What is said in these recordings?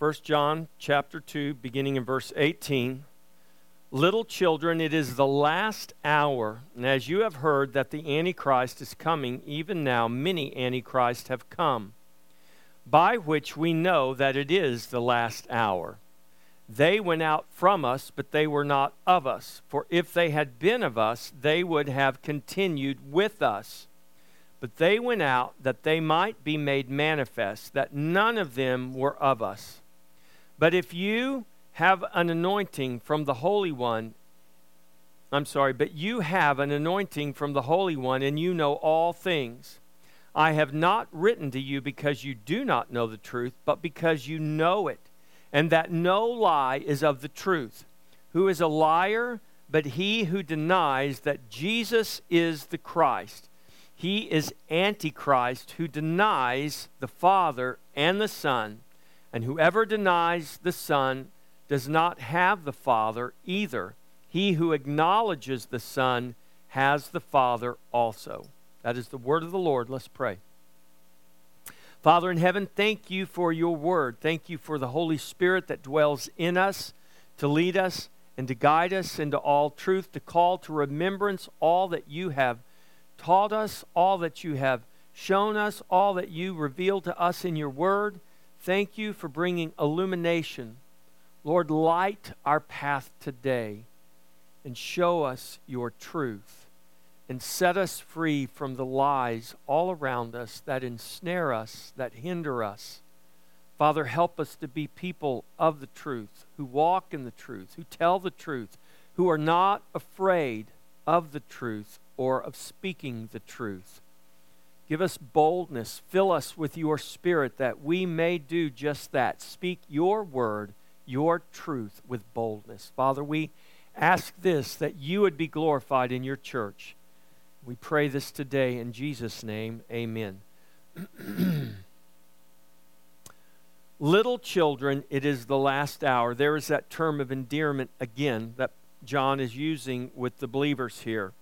1 John chapter 2, beginning in verse 18. Little children, it is the last hour, and as you have heard that the Antichrist is coming, even now many Antichrists have come, by which we know that it is the last hour. They went out from us, but they were not of us. For if they had been of us, they would have continued with us. But they went out that they might be made manifest, that none of them were of us. But if you have an anointing from the Holy One, I'm sorry, but you have an anointing from the Holy One, and you know all things. I have not written to you because you do not know the truth, but because you know it and that no lie is of the truth. Who is a liar but he who denies that Jesus is the Christ? He is Antichrist who denies the Father and the Son. And whoever denies the Son does not have the Father either. He who acknowledges the Son has the Father also. That is the word of the Lord. Let's pray. Father in heaven, thank you for your word. Thank you for the Holy Spirit that dwells in us to lead us and to guide us into all truth, to call to remembrance all that you have taught us, all that you have shown us, all that you revealed to us in your word. Thank you for bringing illumination. Lord, light our path today and show us your truth and set us free from the lies all around us that ensnare us, that hinder us. Father, help us to be people of the truth, who walk in the truth, who tell the truth, who are not afraid of the truth or of speaking the truth. Give us boldness. Fill us with your spirit that we may do just that. Speak your word, your truth with boldness. Father, we ask this that you would be glorified in your church. We pray this today in Jesus' name. Amen. Little children, it is the last hour. There is that term of endearment again that John is using with the believers here.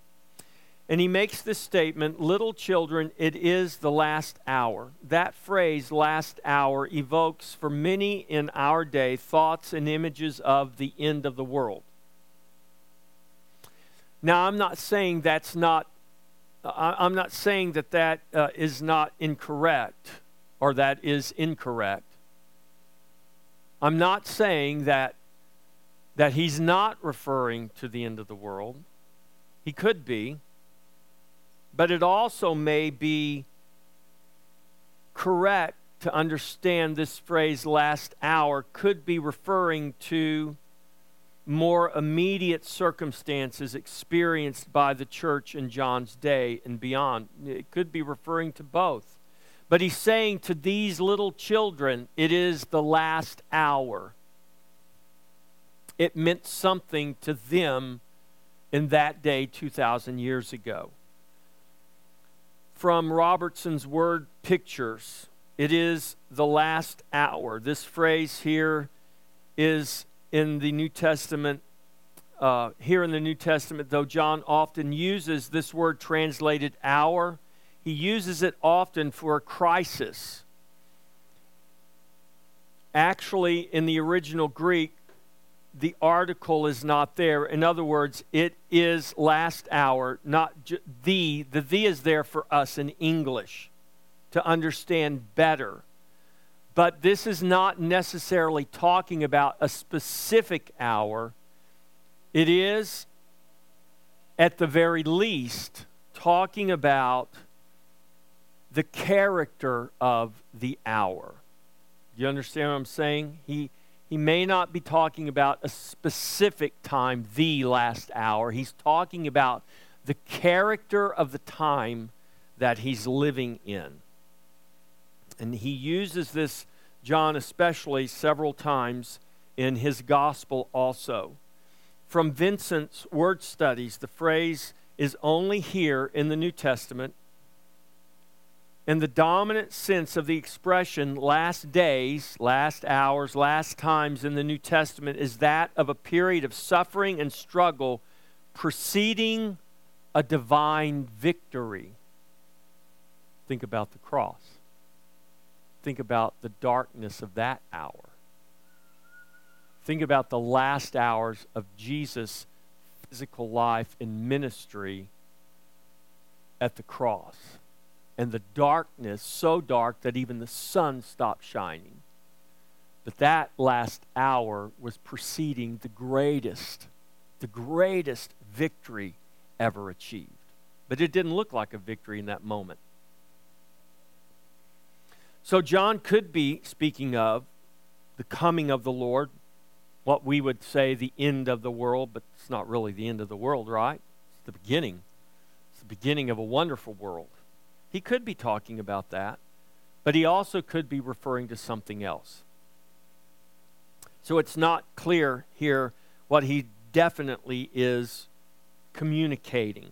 And he makes this statement Little children, it is the last hour. That phrase, last hour, evokes for many in our day thoughts and images of the end of the world. Now, I'm not saying that's not I'm not saying that that uh, is not incorrect or that is incorrect. I'm not saying that that he's not referring to the end of the world. He could be. But it also may be correct to understand this phrase last hour could be referring to more immediate circumstances experienced by the church in John's day and beyond. It could be referring to both. But he's saying to these little children, it is the last hour. It meant something to them in that day 2,000 years ago. From Robertson's word pictures, it is the last hour. This phrase here is in the New Testament, uh, here in the New Testament, though John often uses this word translated hour, he uses it often for a crisis. Actually, in the original Greek, the article is not there. In other words, it is last hour, not the. The the is there for us in English to understand better. But this is not necessarily talking about a specific hour. It is, at the very least, talking about the character of the hour. You understand what I'm saying? He, he may not be talking about a specific time, the last hour. He's talking about the character of the time that he's living in. And he uses this, John especially, several times in his gospel also. From Vincent's word studies, the phrase is only here in the New Testament. And the dominant sense of the expression last days, last hours, last times in the New Testament is that of a period of suffering and struggle preceding a divine victory. Think about the cross think about the darkness of that hour. Think about the last hours of Jesus' physical life and ministry at the cross. And the darkness, so dark that even the sun stopped shining. But that last hour was preceding the greatest, the greatest victory ever achieved. But it didn't look like a victory in that moment. So John could be speaking of the coming of the Lord, what we would say the end of the world, but it's not really the end of the world, right? It's the beginning. It's the beginning of a wonderful world. He could be talking about that, but he also could be referring to something else. So it's not clear here what he definitely is communicating.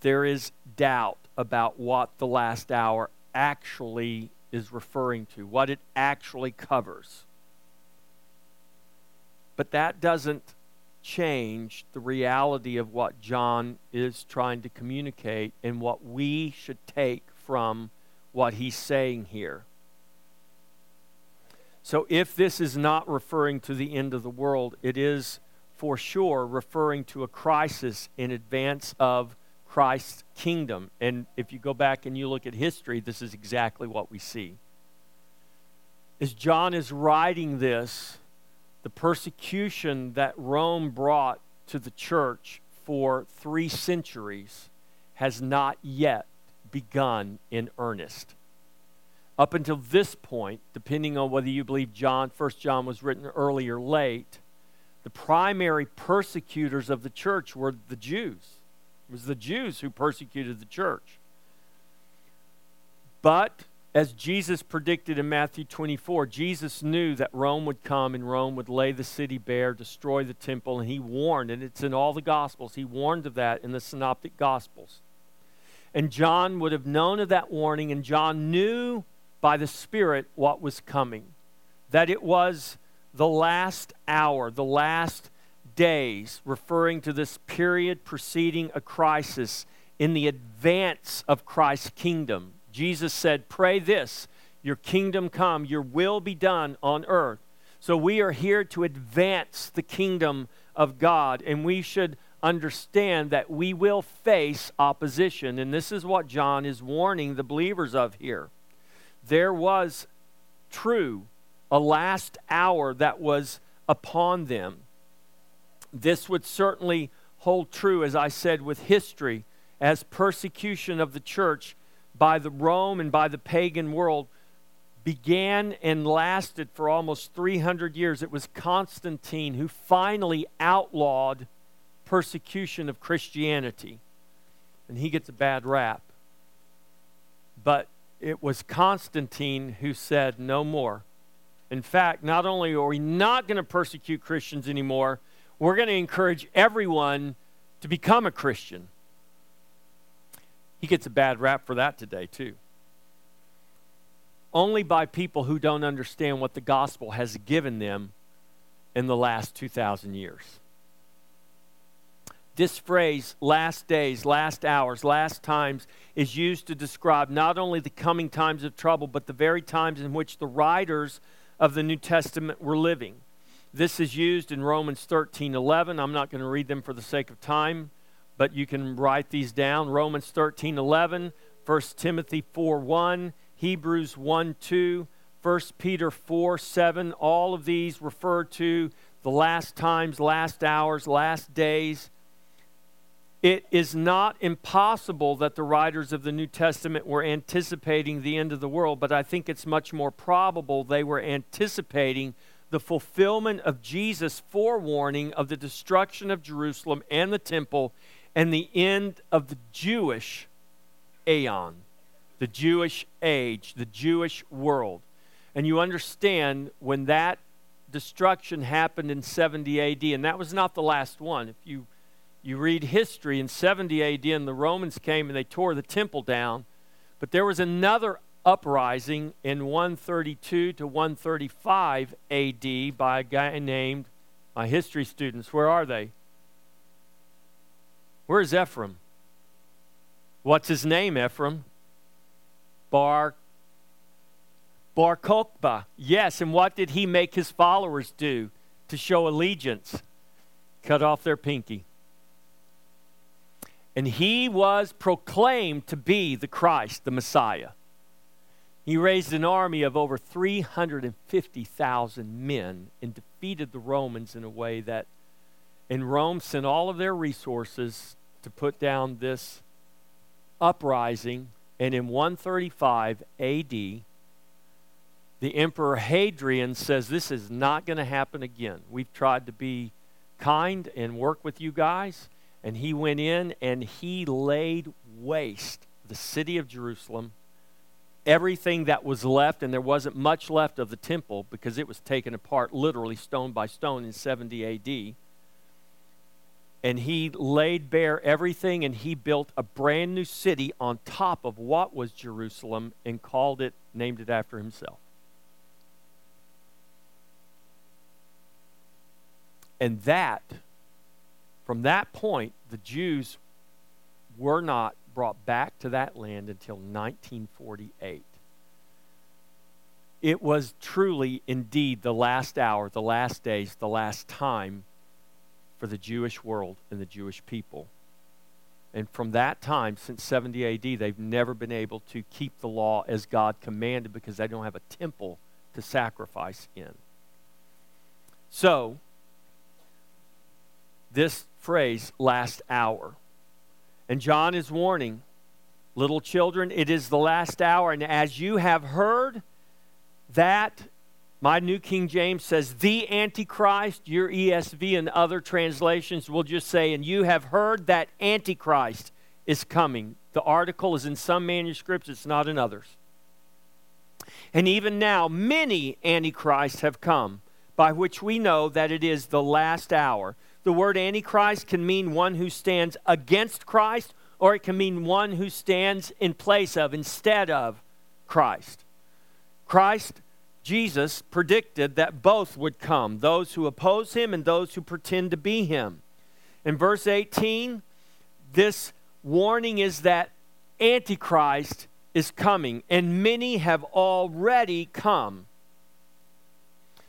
There is doubt about what the last hour actually is referring to, what it actually covers. But that doesn't change the reality of what John is trying to communicate and what we should take from what he's saying here. So, if this is not referring to the end of the world, it is for sure referring to a crisis in advance of Christ's kingdom. And if you go back and you look at history, this is exactly what we see. As John is writing this, the persecution that Rome brought to the church for three centuries has not yet begun in earnest. Up until this point, depending on whether you believe John, 1 John was written early or late, the primary persecutors of the church were the Jews. It was the Jews who persecuted the church. But as Jesus predicted in Matthew 24, Jesus knew that Rome would come and Rome would lay the city bare, destroy the temple, and he warned, and it's in all the Gospels, he warned of that in the Synoptic Gospels. And John would have known of that warning, and John knew by the Spirit what was coming. That it was the last hour, the last days, referring to this period preceding a crisis in the advance of Christ's kingdom Jesus said, Pray this your kingdom come, your will be done on earth. So we are here to advance the kingdom of God, and we should understand that we will face opposition. And this is what John is warning the believers of here. There was true, a last hour that was upon them. This would certainly hold true, as I said, with history, as persecution of the church by the Rome and by the pagan world began and lasted for almost 300 years. It was Constantine who finally outlawed persecution of Christianity. And he gets a bad rap. But it was Constantine who said, no more. In fact, not only are we not going to persecute Christians anymore, we're going to encourage everyone to become a Christian. He gets a bad rap for that today, too. Only by people who don't understand what the gospel has given them in the last 2,000 years. This phrase, last days, last hours, last times, is used to describe not only the coming times of trouble, but the very times in which the writers of the New Testament were living. This is used in Romans 13 11. I'm not going to read them for the sake of time but you can write these down Romans 13 11, 1 Timothy 4 1, Hebrews 1 2, 1 Peter 4 7. All of these refer to the last times, last hours, last days. It is not impossible that the writers of the New Testament were anticipating the end of the world, but I think it's much more probable they were anticipating the fulfillment of Jesus' forewarning of the destruction of Jerusalem and the temple and the end of the Jewish aeon, the Jewish age, the Jewish world. And you understand when that destruction happened in 70 AD, and that was not the last one. If you, you read history, in 70 AD, and the Romans came and they tore the temple down, but there was another uprising in 132 to 135 AD by a guy named, my history students, where are they? Where's Ephraim? What's his name, Ephraim? Bar Bar Kokhba, yes, and what did he make his followers do to show allegiance? Cut off their pinky. And he was proclaimed to be the Christ, the Messiah. He raised an army of over 350,000 men and defeated the Romans in a way that, and Rome sent all of their resources to put down this uprising. And in 135 AD, the Emperor Hadrian says this is not going to happen again. We've tried to be kind and work with you guys. And he went in and he laid waste the city of Jerusalem, everything that was left, and there wasn't much left of the temple because it was taken apart literally stone by stone in 70 AD. And he laid bare everything and he built a brand new city on top of what was Jerusalem and called it, named it after himself. And that, from that point, the Jews were not brought back to that land until 1948. It was truly, indeed, the last hour, the last days, the last time for the Jewish world and the Jewish people. And from that time, since 70 AD, they've never been able to keep the law as God commanded because they don't have a temple to sacrifice in. So, this phrase, last hour. And John is warning little children, it is the last hour. And as you have heard that, my New King James says, the Antichrist, your ESV and other translations will just say, and you have heard that Antichrist is coming. The article is in some manuscripts, it's not in others. And even now, many Antichrists have come, by which we know that it is the last hour. The word Antichrist can mean one who stands against Christ, or it can mean one who stands in place of, instead of Christ. Christ, Jesus, predicted that both would come those who oppose him and those who pretend to be him. In verse 18, this warning is that Antichrist is coming, and many have already come.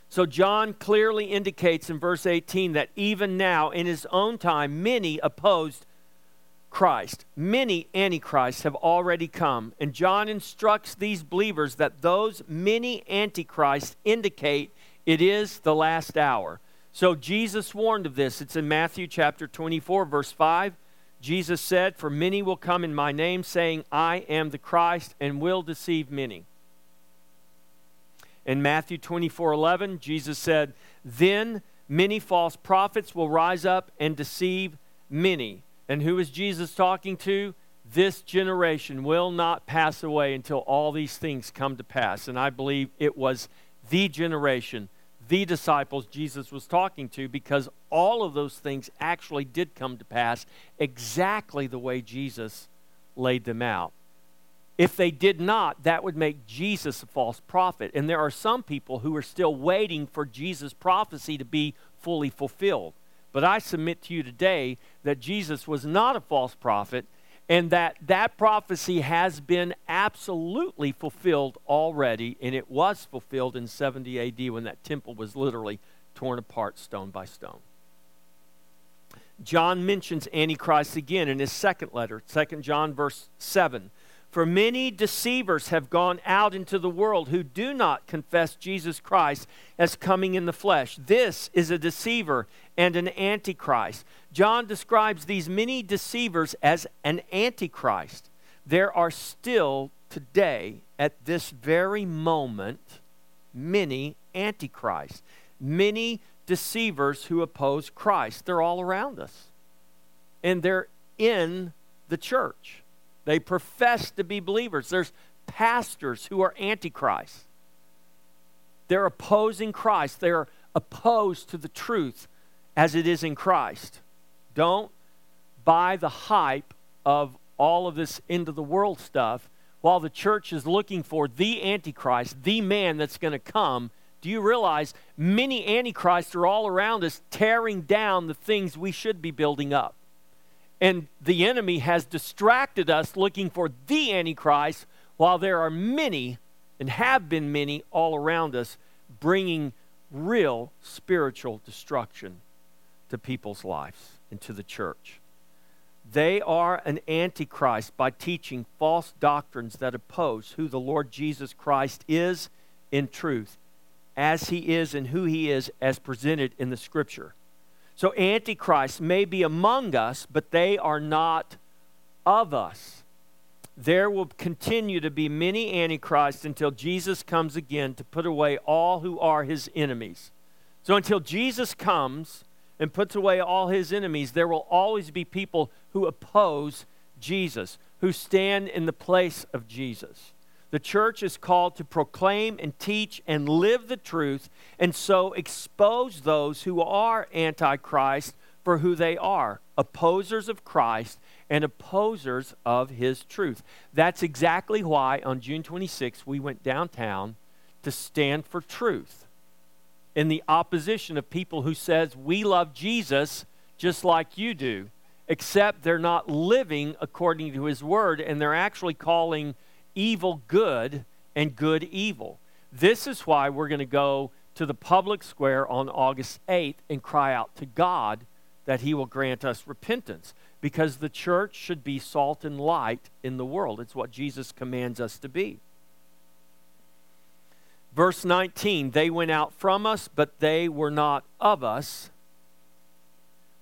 So, John clearly indicates in verse 18 that even now, in his own time, many opposed Christ. Many antichrists have already come. And John instructs these believers that those many antichrists indicate it is the last hour. So, Jesus warned of this. It's in Matthew chapter 24, verse 5. Jesus said, For many will come in my name, saying, I am the Christ, and will deceive many. In Matthew 24 11, Jesus said, Then many false prophets will rise up and deceive many. And who is Jesus talking to? This generation will not pass away until all these things come to pass. And I believe it was the generation, the disciples Jesus was talking to, because all of those things actually did come to pass exactly the way Jesus laid them out. If they did not, that would make Jesus a false prophet. And there are some people who are still waiting for Jesus' prophecy to be fully fulfilled. But I submit to you today that Jesus was not a false prophet and that that prophecy has been absolutely fulfilled already. And it was fulfilled in 70 AD when that temple was literally torn apart stone by stone. John mentions Antichrist again in his second letter, 2 John verse 7. For many deceivers have gone out into the world who do not confess Jesus Christ as coming in the flesh. This is a deceiver and an antichrist. John describes these many deceivers as an antichrist. There are still today, at this very moment, many antichrists, many deceivers who oppose Christ. They're all around us, and they're in the church. They profess to be believers. There's pastors who are antichrists. They're opposing Christ. They're opposed to the truth as it is in Christ. Don't buy the hype of all of this into the world stuff while the church is looking for the Antichrist, the man that's going to come. Do you realize many Antichrists are all around us tearing down the things we should be building up? And the enemy has distracted us looking for the Antichrist while there are many and have been many all around us, bringing real spiritual destruction to people's lives and to the church. They are an antichrist by teaching false doctrines that oppose who the Lord Jesus Christ is in truth, as he is and who he is as presented in the scripture. So, antichrist may be among us, but they are not of us. There will continue to be many antichrists until Jesus comes again to put away all who are his enemies. So, until Jesus comes, and puts away all his enemies, there will always be people who oppose Jesus, who stand in the place of Jesus. The church is called to proclaim and teach and live the truth, and so expose those who are antichrist for who they are opposers of Christ and opposers of his truth. That's exactly why on June 26 we went downtown to stand for truth in the opposition of people who says we love Jesus just like you do, except they're not living according to his word and they're actually calling evil good and good evil. This is why we're going to go to the public square on August 8th and cry out to God that he will grant us repentance because the church should be salt and light in the world. It's what Jesus commands us to be. Verse 19, they went out from us, but they were not of us.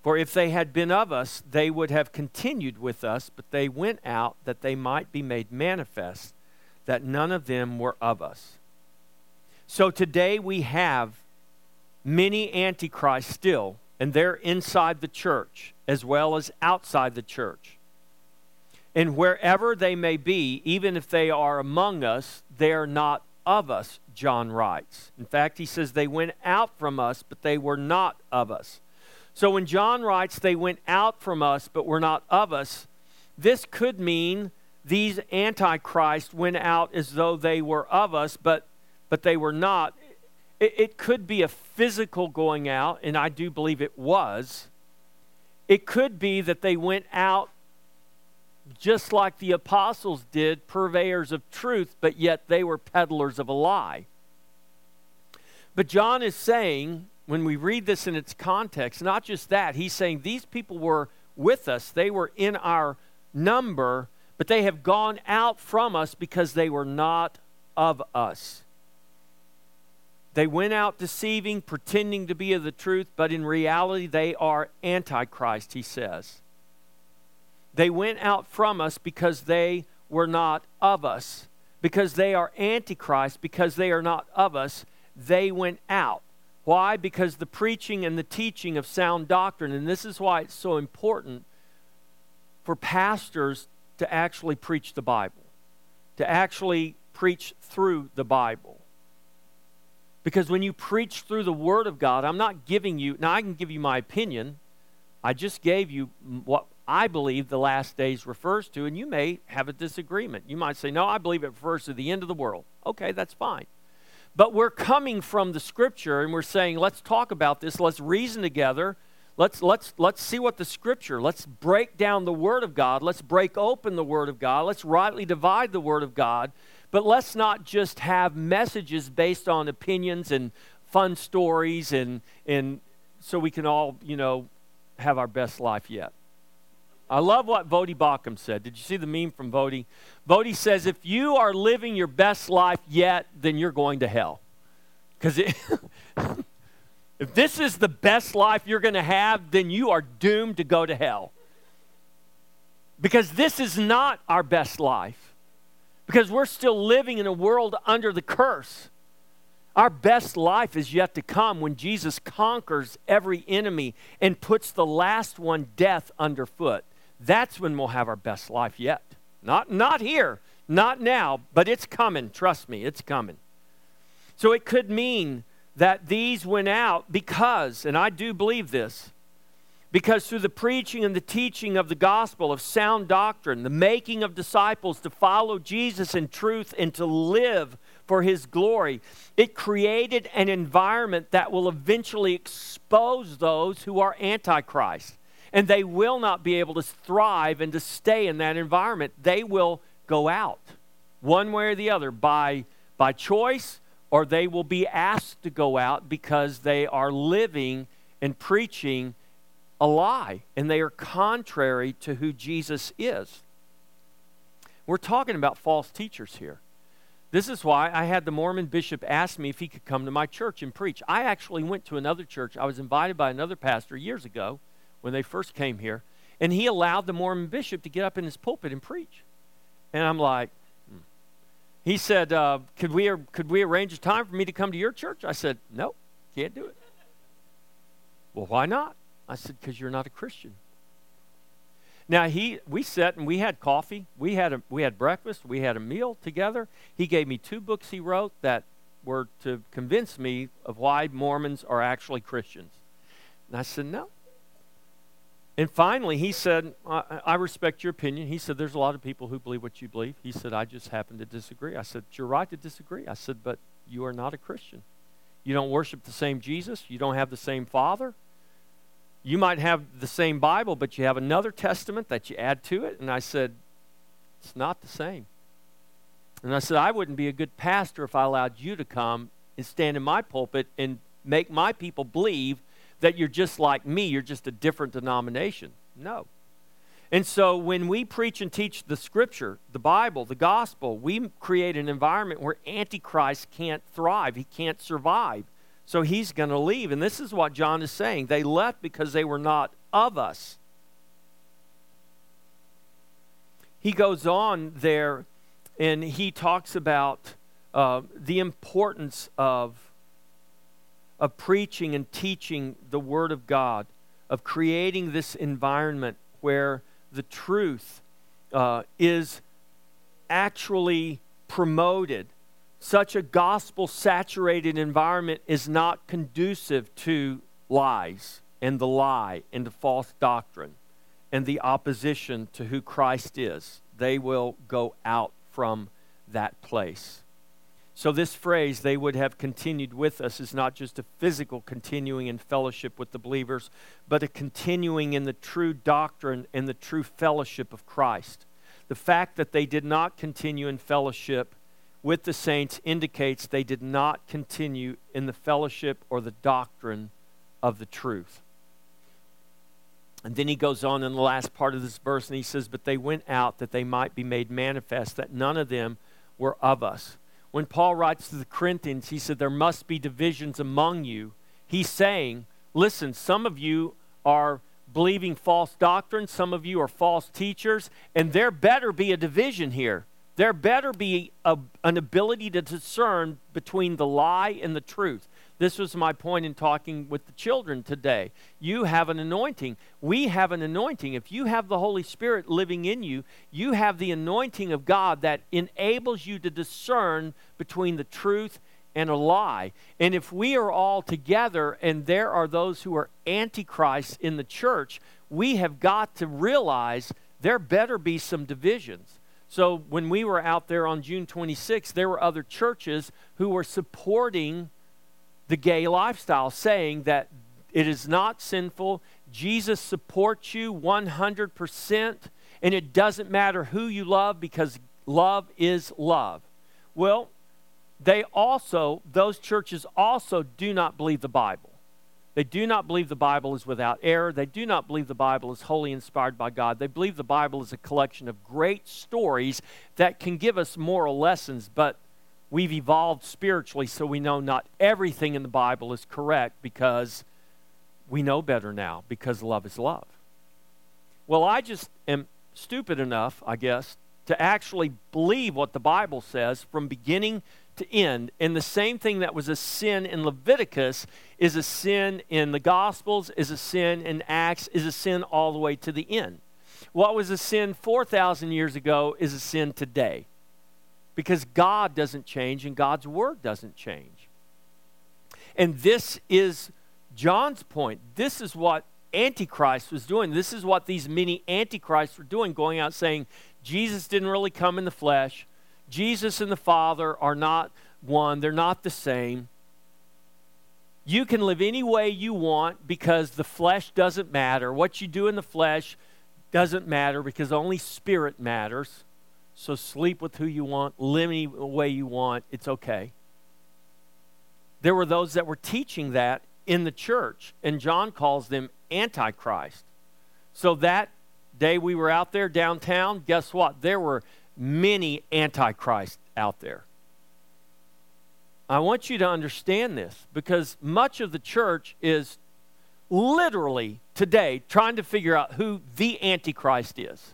For if they had been of us, they would have continued with us, but they went out that they might be made manifest that none of them were of us. So today we have many antichrists still, and they're inside the church as well as outside the church. And wherever they may be, even if they are among us, they are not of us, John writes. In fact, he says they went out from us, but they were not of us. So when John writes they went out from us, but were not of us, this could mean these antichrists went out as though they were of us, but, but they were not. It, it could be a physical going out, and I do believe it was. It could be that they went out just like the apostles did, purveyors of truth, but yet they were peddlers of a lie. But John is saying, when we read this in its context, not just that, he's saying these people were with us, they were in our number, but they have gone out from us because they were not of us. They went out deceiving, pretending to be of the truth, but in reality they are antichrist, he says. They went out from us because they were not of us. Because they are antichrist, because they are not of us, they went out. Why? Because the preaching and the teaching of sound doctrine, and this is why it's so important for pastors to actually preach the Bible, to actually preach through the Bible. Because when you preach through the Word of God, I'm not giving you, now I can give you my opinion. I just gave you what I believe the last days refers to, and you may have a disagreement. You might say, No, I believe it refers to the end of the world. Okay, that's fine. But we're coming from the scripture and we're saying, let's talk about this, let's reason together. Let's, let's, let's see what the scripture, let's break down the word of God. Let's break open the word of God. Let's rightly divide the word of God. But let's not just have messages based on opinions and fun stories and, and so we can all, you know, have our best life yet. I love what Voddie Baucham said. Did you see the meme from Voddie? Voddie says, if you are living your best life yet, then you're going to hell. Because if this is the best life you're going to have, then you are doomed to go to hell. Because this is not our best life. Because we're still living in a world under the curse. Our best life is yet to come when Jesus conquers every enemy and puts the last one, death, underfoot. That's when we'll have our best life yet. Not, not here, not now, but it's coming. Trust me, it's coming. So it could mean that these went out because, and I do believe this, because through the preaching and the teaching of the gospel of sound doctrine, the making of disciples to follow Jesus in truth and to live for his glory, it created an environment that will eventually expose those who are antichrist and they will not be able to thrive and to stay in that environment. They will go out one way or the other by, by choice or they will be asked to go out because they are living and preaching a lie and they are contrary to who Jesus is. We're talking about false teachers here. This is why I had the Mormon bishop ask me if he could come to my church and preach. I actually went to another church. I was invited by another pastor years ago when they first came here, and he allowed the Mormon bishop to get up in his pulpit and preach. And I'm like, hmm. he said, uh, could, we, could we arrange a time for me to come to your church? I said, no, can't do it. Well, why not? I said, because you're not a Christian. Now he, we sat and we had coffee. We had a, we had breakfast. We had a meal together. He gave me two books he wrote that were to convince me of why Mormons are actually Christians. And I said no. And finally, he said, I, I respect your opinion. He said, There's a lot of people who believe what you believe. He said, I just happen to disagree. I said, You're right to disagree. I said, But you are not a Christian. You don't worship the same Jesus. You don't have the same Father you might have the same Bible, but you have another testament that you add to it. And I said, it's not the same. And I said, I wouldn't be a good pastor if I allowed you to come and stand in my pulpit and make my people believe that you're just like me, you're just a different denomination. No. And so when we preach and teach the scripture, the Bible, the gospel, we create an environment where Antichrist can't thrive, he can't survive. So he's going to leave. And this is what John is saying. They left because they were not of us. He goes on there and he talks about uh, the importance of, of preaching and teaching the Word of God, of creating this environment where the truth uh, is actually promoted such a gospel saturated environment is not conducive to lies and the lie and the false doctrine and the opposition to who Christ is. They will go out from that place. So, this phrase, they would have continued with us, is not just a physical continuing in fellowship with the believers, but a continuing in the true doctrine and the true fellowship of Christ. The fact that they did not continue in fellowship with the saints indicates they did not continue in the fellowship or the doctrine of the truth. And then he goes on in the last part of this verse and he says, But they went out that they might be made manifest, that none of them were of us. When Paul writes to the Corinthians, he said, There must be divisions among you. He's saying, Listen, some of you are believing false doctrine, some of you are false teachers, and there better be a division here there better be a, an ability to discern between the lie and the truth. This was my point in talking with the children today. You have an anointing. We have an anointing. If you have the Holy Spirit living in you, you have the anointing of God that enables you to discern between the truth and a lie. And if we are all together and there are those who are antichrists in the church, we have got to realize there better be some divisions. So when we were out there on June 26th, there were other churches who were supporting the gay lifestyle, saying that it is not sinful. Jesus supports you 100%, and it doesn't matter who you love because love is love. Well, they also, those churches also do not believe the Bible. They do not believe the Bible is without error. They do not believe the Bible is wholly inspired by God. They believe the Bible is a collection of great stories that can give us moral lessons, but we've evolved spiritually so we know not everything in the Bible is correct because we know better now because love is love. Well, I just am stupid enough, I guess, to actually believe what the Bible says from beginning to end. And the same thing that was a sin in Leviticus is a sin in the Gospels, is a sin in Acts, is a sin all the way to the end. What was a sin 4,000 years ago is a sin today because God doesn't change and God's word doesn't change. And this is John's point. This is what Antichrist was doing. This is what these many Antichrists were doing, going out saying, Jesus didn't really come in the flesh. Jesus and the Father are not one, they're not the same. You can live any way you want because the flesh doesn't matter. What you do in the flesh doesn't matter because only spirit matters. So sleep with who you want, live any way you want, it's okay. There were those that were teaching that in the church, and John calls them Antichrist. So that day we were out there downtown, guess what? There were many Antichrists out there. I want you to understand this because much of the church is literally today trying to figure out who the Antichrist is.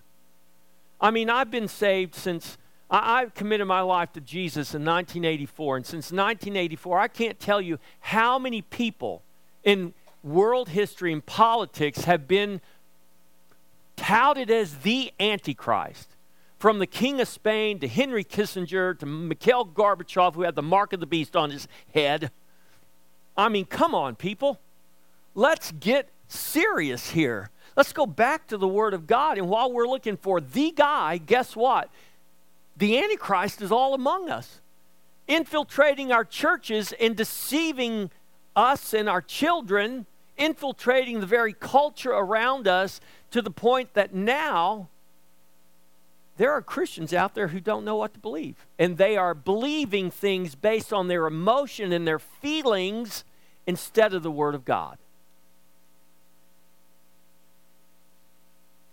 I mean, I've been saved since I, have committed my life to Jesus in 1984, and since 1984, I can't tell you how many people in world history and politics have been touted as the Antichrist. From the King of Spain to Henry Kissinger to Mikhail Gorbachev, who had the mark of the beast on his head. I mean, come on, people. Let's get serious here. Let's go back to the Word of God. And while we're looking for the guy, guess what? The Antichrist is all among us, infiltrating our churches and deceiving us and our children, infiltrating the very culture around us to the point that now there are Christians out there who don't know what to believe. And they are believing things based on their emotion and their feelings instead of the Word of God.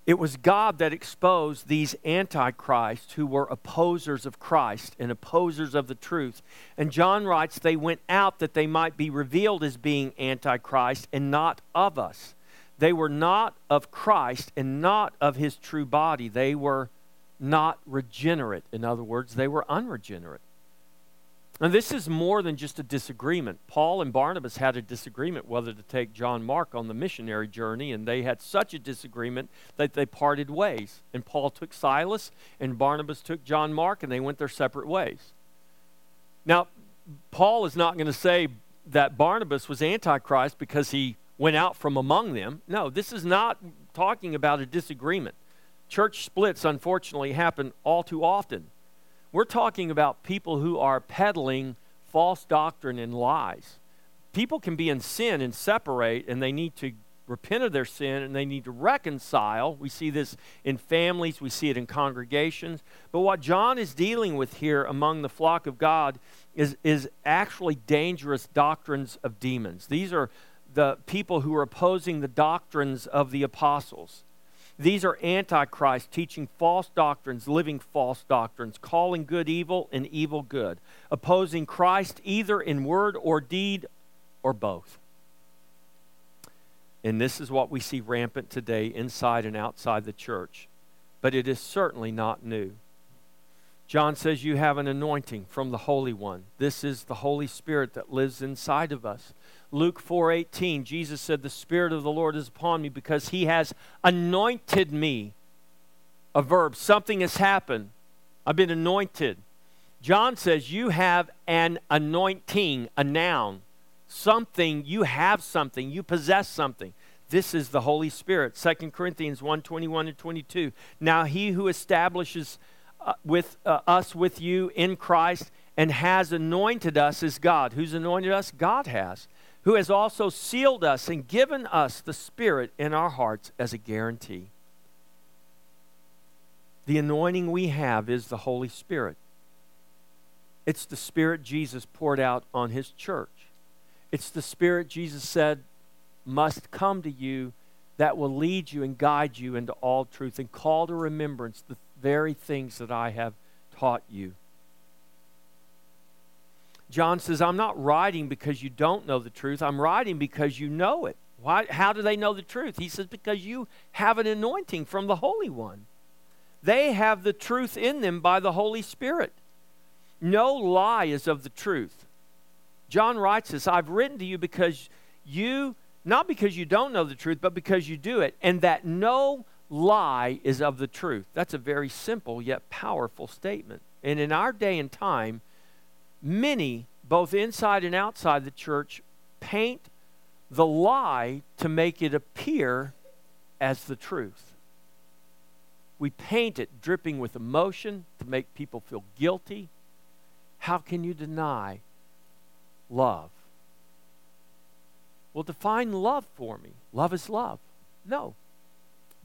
It was God that exposed these antichrists who were opposers of Christ and opposers of the truth. And John writes, they went out that they might be revealed as being antichrist and not of us. They were not of Christ and not of his true body. They were not regenerate. In other words, they were unregenerate. And this is more than just a disagreement. Paul and Barnabas had a disagreement whether to take John Mark on the missionary journey, and they had such a disagreement that they parted ways. And Paul took Silas, and Barnabas took John Mark, and they went their separate ways. Now, Paul is not going to say that Barnabas was Antichrist because he went out from among them. No, this is not talking about a disagreement. Church splits, unfortunately, happen all too often. We're talking about people who are peddling false doctrine and lies. People can be in sin and separate, and they need to repent of their sin and they need to reconcile. We see this in families, we see it in congregations. But what John is dealing with here among the flock of God is, is actually dangerous doctrines of demons. These are the people who are opposing the doctrines of the apostles. These are antichrists teaching false doctrines, living false doctrines, calling good evil and evil good, opposing Christ either in word or deed or both. And this is what we see rampant today inside and outside the church. But it is certainly not new. John says you have an anointing from the Holy One. This is the Holy Spirit that lives inside of us. Luke 4:18, Jesus said, "The Spirit of the Lord is upon me because He has anointed me." A verb, something has happened. I've been anointed. John says you have an anointing, a noun. Something, you have something, you possess something. This is the Holy Spirit. 2 Corinthians 1 21 and 22. Now he who establishes uh, with uh, us with you in Christ and has anointed us is God. Who's anointed us? God has who has also sealed us and given us the Spirit in our hearts as a guarantee. The anointing we have is the Holy Spirit. It's the Spirit Jesus poured out on His church. It's the Spirit Jesus said must come to you that will lead you and guide you into all truth and call to remembrance the very things that I have taught you. John says, I'm not writing because you don't know the truth. I'm writing because you know it. Why, how do they know the truth? He says, because you have an anointing from the Holy One. They have the truth in them by the Holy Spirit. No lie is of the truth. John writes this I've written to you because you, not because you don't know the truth, but because you do it, and that no lie is of the truth. That's a very simple yet powerful statement. And in our day and time, many, both inside and outside the church, paint the lie to make it appear as the truth. We paint it dripping with emotion to make people feel guilty. How can you deny love? Well, define love for me. Love is love. No.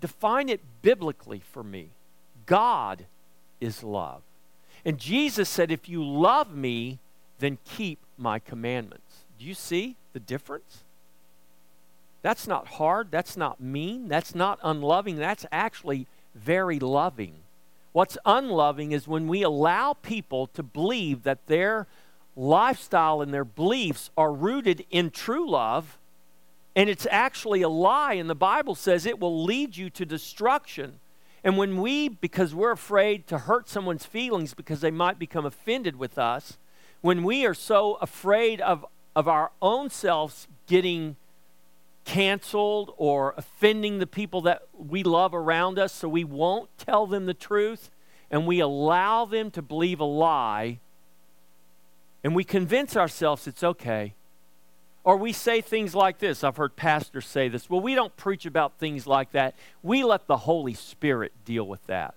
Define it biblically for me. God is love. And Jesus said, If you love me, then keep my commandments. Do you see the difference? That's not hard. That's not mean. That's not unloving. That's actually very loving. What's unloving is when we allow people to believe that their lifestyle and their beliefs are rooted in true love, and it's actually a lie, and the Bible says it will lead you to destruction. And when we, because we're afraid to hurt someone's feelings because they might become offended with us, when we are so afraid of, of our own selves getting canceled or offending the people that we love around us, so we won't tell them the truth and we allow them to believe a lie and we convince ourselves it's okay. Or we say things like this. I've heard pastors say this. Well, we don't preach about things like that. We let the Holy Spirit deal with that.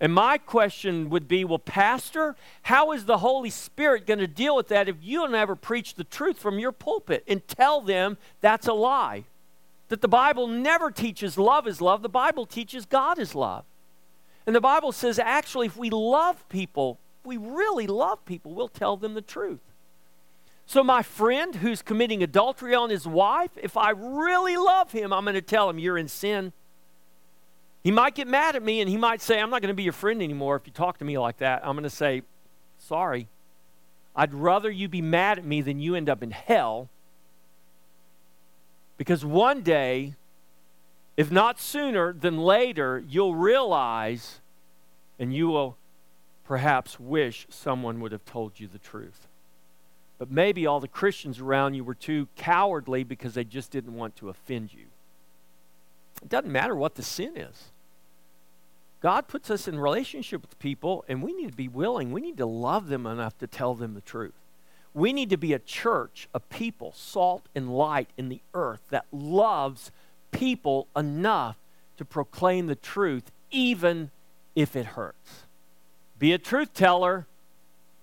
And my question would be well, Pastor, how is the Holy Spirit going to deal with that if you don't ever preach the truth from your pulpit and tell them that's a lie? That the Bible never teaches love is love, the Bible teaches God is love. And the Bible says actually, if we love people, we really love people, we'll tell them the truth. So, my friend who's committing adultery on his wife, if I really love him, I'm going to tell him, You're in sin. He might get mad at me and he might say, I'm not going to be your friend anymore if you talk to me like that. I'm going to say, Sorry. I'd rather you be mad at me than you end up in hell. Because one day, if not sooner than later, you'll realize and you will perhaps wish someone would have told you the truth. But maybe all the Christians around you were too cowardly because they just didn't want to offend you. It doesn't matter what the sin is. God puts us in relationship with people, and we need to be willing. We need to love them enough to tell them the truth. We need to be a church, a people, salt and light in the earth that loves people enough to proclaim the truth, even if it hurts. Be a truth teller,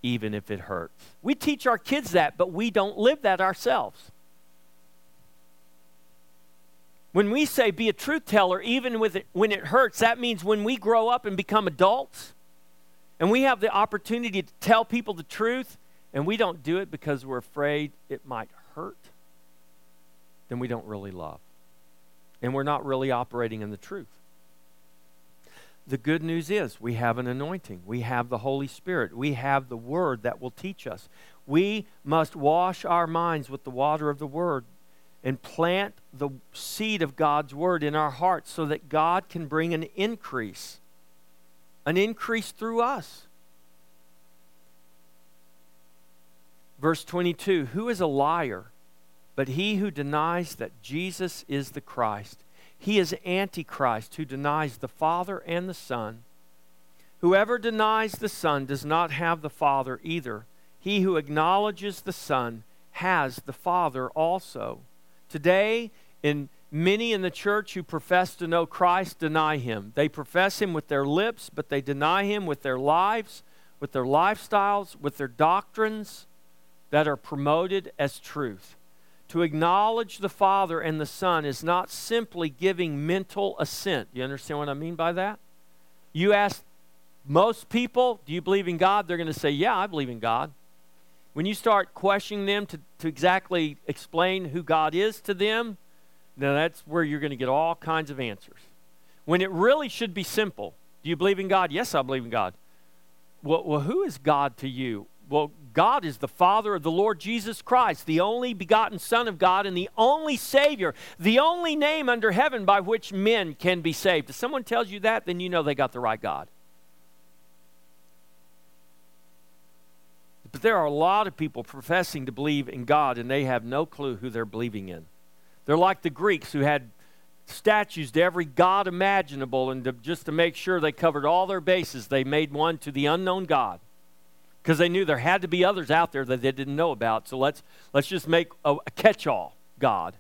even if it hurts. We teach our kids that, but we don't live that ourselves. When we say be a truth teller, even it, when it hurts, that means when we grow up and become adults and we have the opportunity to tell people the truth and we don't do it because we're afraid it might hurt, then we don't really love. And we're not really operating in the truth. The good news is we have an anointing. We have the Holy Spirit. We have the Word that will teach us. We must wash our minds with the water of the Word and plant the seed of God's word in our hearts so that God can bring an increase, an increase through us. Verse 22 Who is a liar but he who denies that Jesus is the Christ? He is Antichrist who denies the Father and the Son. Whoever denies the Son does not have the Father either. He who acknowledges the Son has the Father also. Today, in many in the church who profess to know Christ deny him. They profess him with their lips, but they deny him with their lives, with their lifestyles, with their doctrines that are promoted as truth. To acknowledge the Father and the Son is not simply giving mental assent. You understand what I mean by that? You ask most people, do you believe in God? They're going to say, yeah, I believe in God. When you start questioning them to, to exactly explain who God is to them, now that's where you're going to get all kinds of answers. When it really should be simple. Do you believe in God? Yes, I believe in God. Well, well, who is God to you? Well, God is the Father of the Lord Jesus Christ, the only begotten Son of God and the only Savior, the only name under heaven by which men can be saved. If someone tells you that, then you know they got the right God. But there are a lot of people professing to believe in God and they have no clue who they're believing in. They're like the Greeks who had statues to every god imaginable, and to, just to make sure they covered all their bases, they made one to the unknown God because they knew there had to be others out there that they didn't know about. So let's let's just make a, a catch-all God.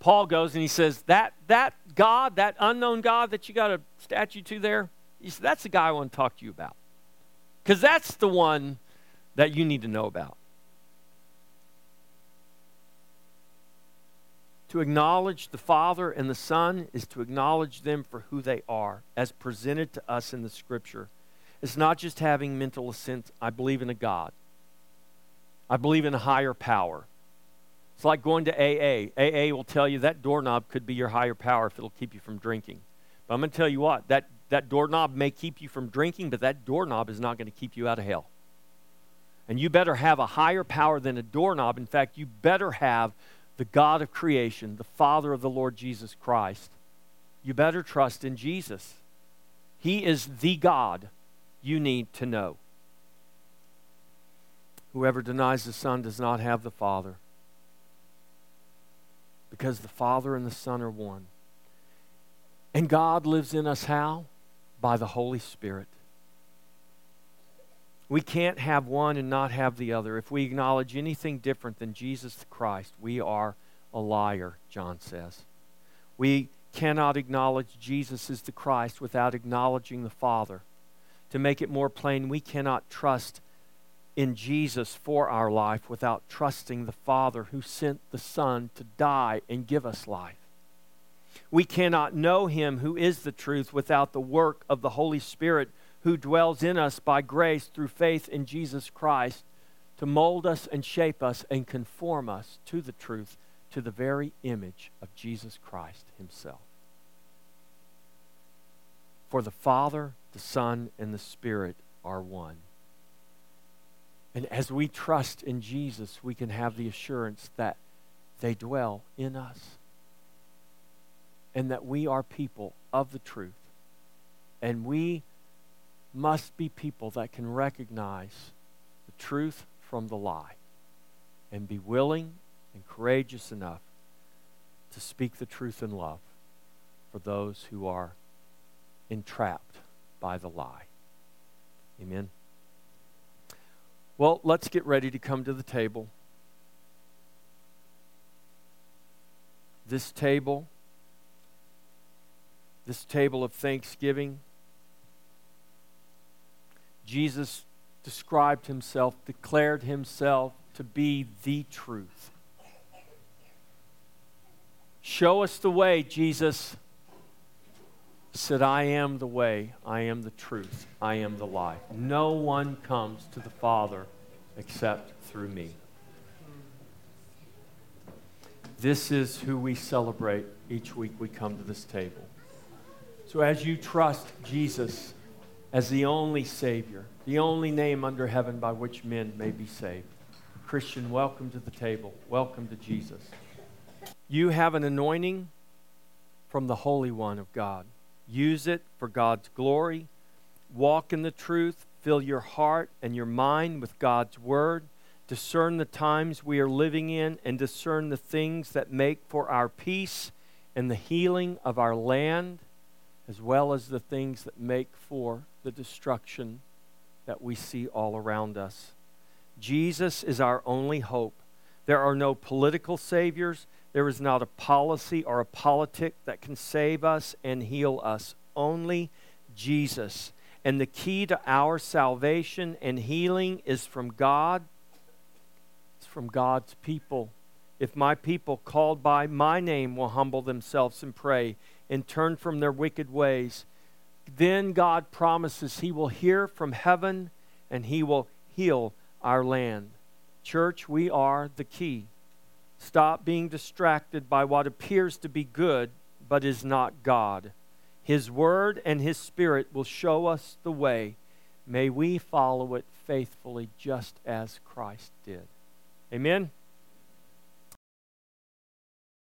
Paul goes and he says that that God, that unknown God that you got a statue to there, he said, that's the guy I want to talk to you about, because that's the one that you need to know about. To acknowledge the Father and the Son is to acknowledge them for who they are, as presented to us in the Scripture. Is not just having mental assent. I believe in a God. I believe in a higher power. It's like going to AA. AA will tell you that doorknob could be your higher power if it'll keep you from drinking. But I'm going to tell you what, that, that doorknob may keep you from drinking, but that doorknob is not going to keep you out of hell. And you better have a higher power than a doorknob. In fact, you better have the God of creation, the Father of the Lord Jesus Christ. You better trust in Jesus. He is the God you need to know. Whoever denies the Son does not have the Father. Because the Father and the Son are one. And God lives in us how? By the Holy Spirit. We can't have one and not have the other. If we acknowledge anything different than Jesus Christ, we are a liar, John says. We cannot acknowledge Jesus is the Christ without acknowledging the Father. To make it more plain, we cannot trust in Jesus for our life without trusting the Father who sent the Son to die and give us life. We cannot know Him who is the truth without the work of the Holy Spirit who dwells in us by grace through faith in Jesus Christ to mold us and shape us and conform us to the truth, to the very image of Jesus Christ Himself. For the Father, the Son, and the Spirit are one. And as we trust in Jesus, we can have the assurance that they dwell in us and that we are people of the truth. And we must be people that can recognize the truth from the lie and be willing and courageous enough to speak the truth in love for those who are entrapped by the lie. Amen. Well, let's get ready to come to the table. This table, this table of thanksgiving, Jesus described himself, declared himself to be the truth. Show us the way, Jesus said, I am the way, I am the truth, I am the life. No one comes to the Father except through me. This is who we celebrate each week we come to this table. So as you trust Jesus, as the only Savior, the only name under heaven by which men may be saved. Christian, welcome to the table. Welcome to Jesus. You have an anointing from the Holy One of God. Use it for God's glory. Walk in the truth. Fill your heart and your mind with God's Word. Discern the times we are living in and discern the things that make for our peace and the healing of our land, as well as the things that make for the destruction that we see all around us. Jesus is our only hope. There are no political saviors. There is not a policy or a politic that can save us and heal us. Only Jesus. And the key to our salvation and healing is from God. It's from God's people. If my people called by my name will humble themselves and pray and turn from their wicked ways, then God promises He will hear from heaven and He will heal our land. Church, we are the key. Stop being distracted by what appears to be good but is not God. His Word and His Spirit will show us the way. May we follow it faithfully just as Christ did. Amen.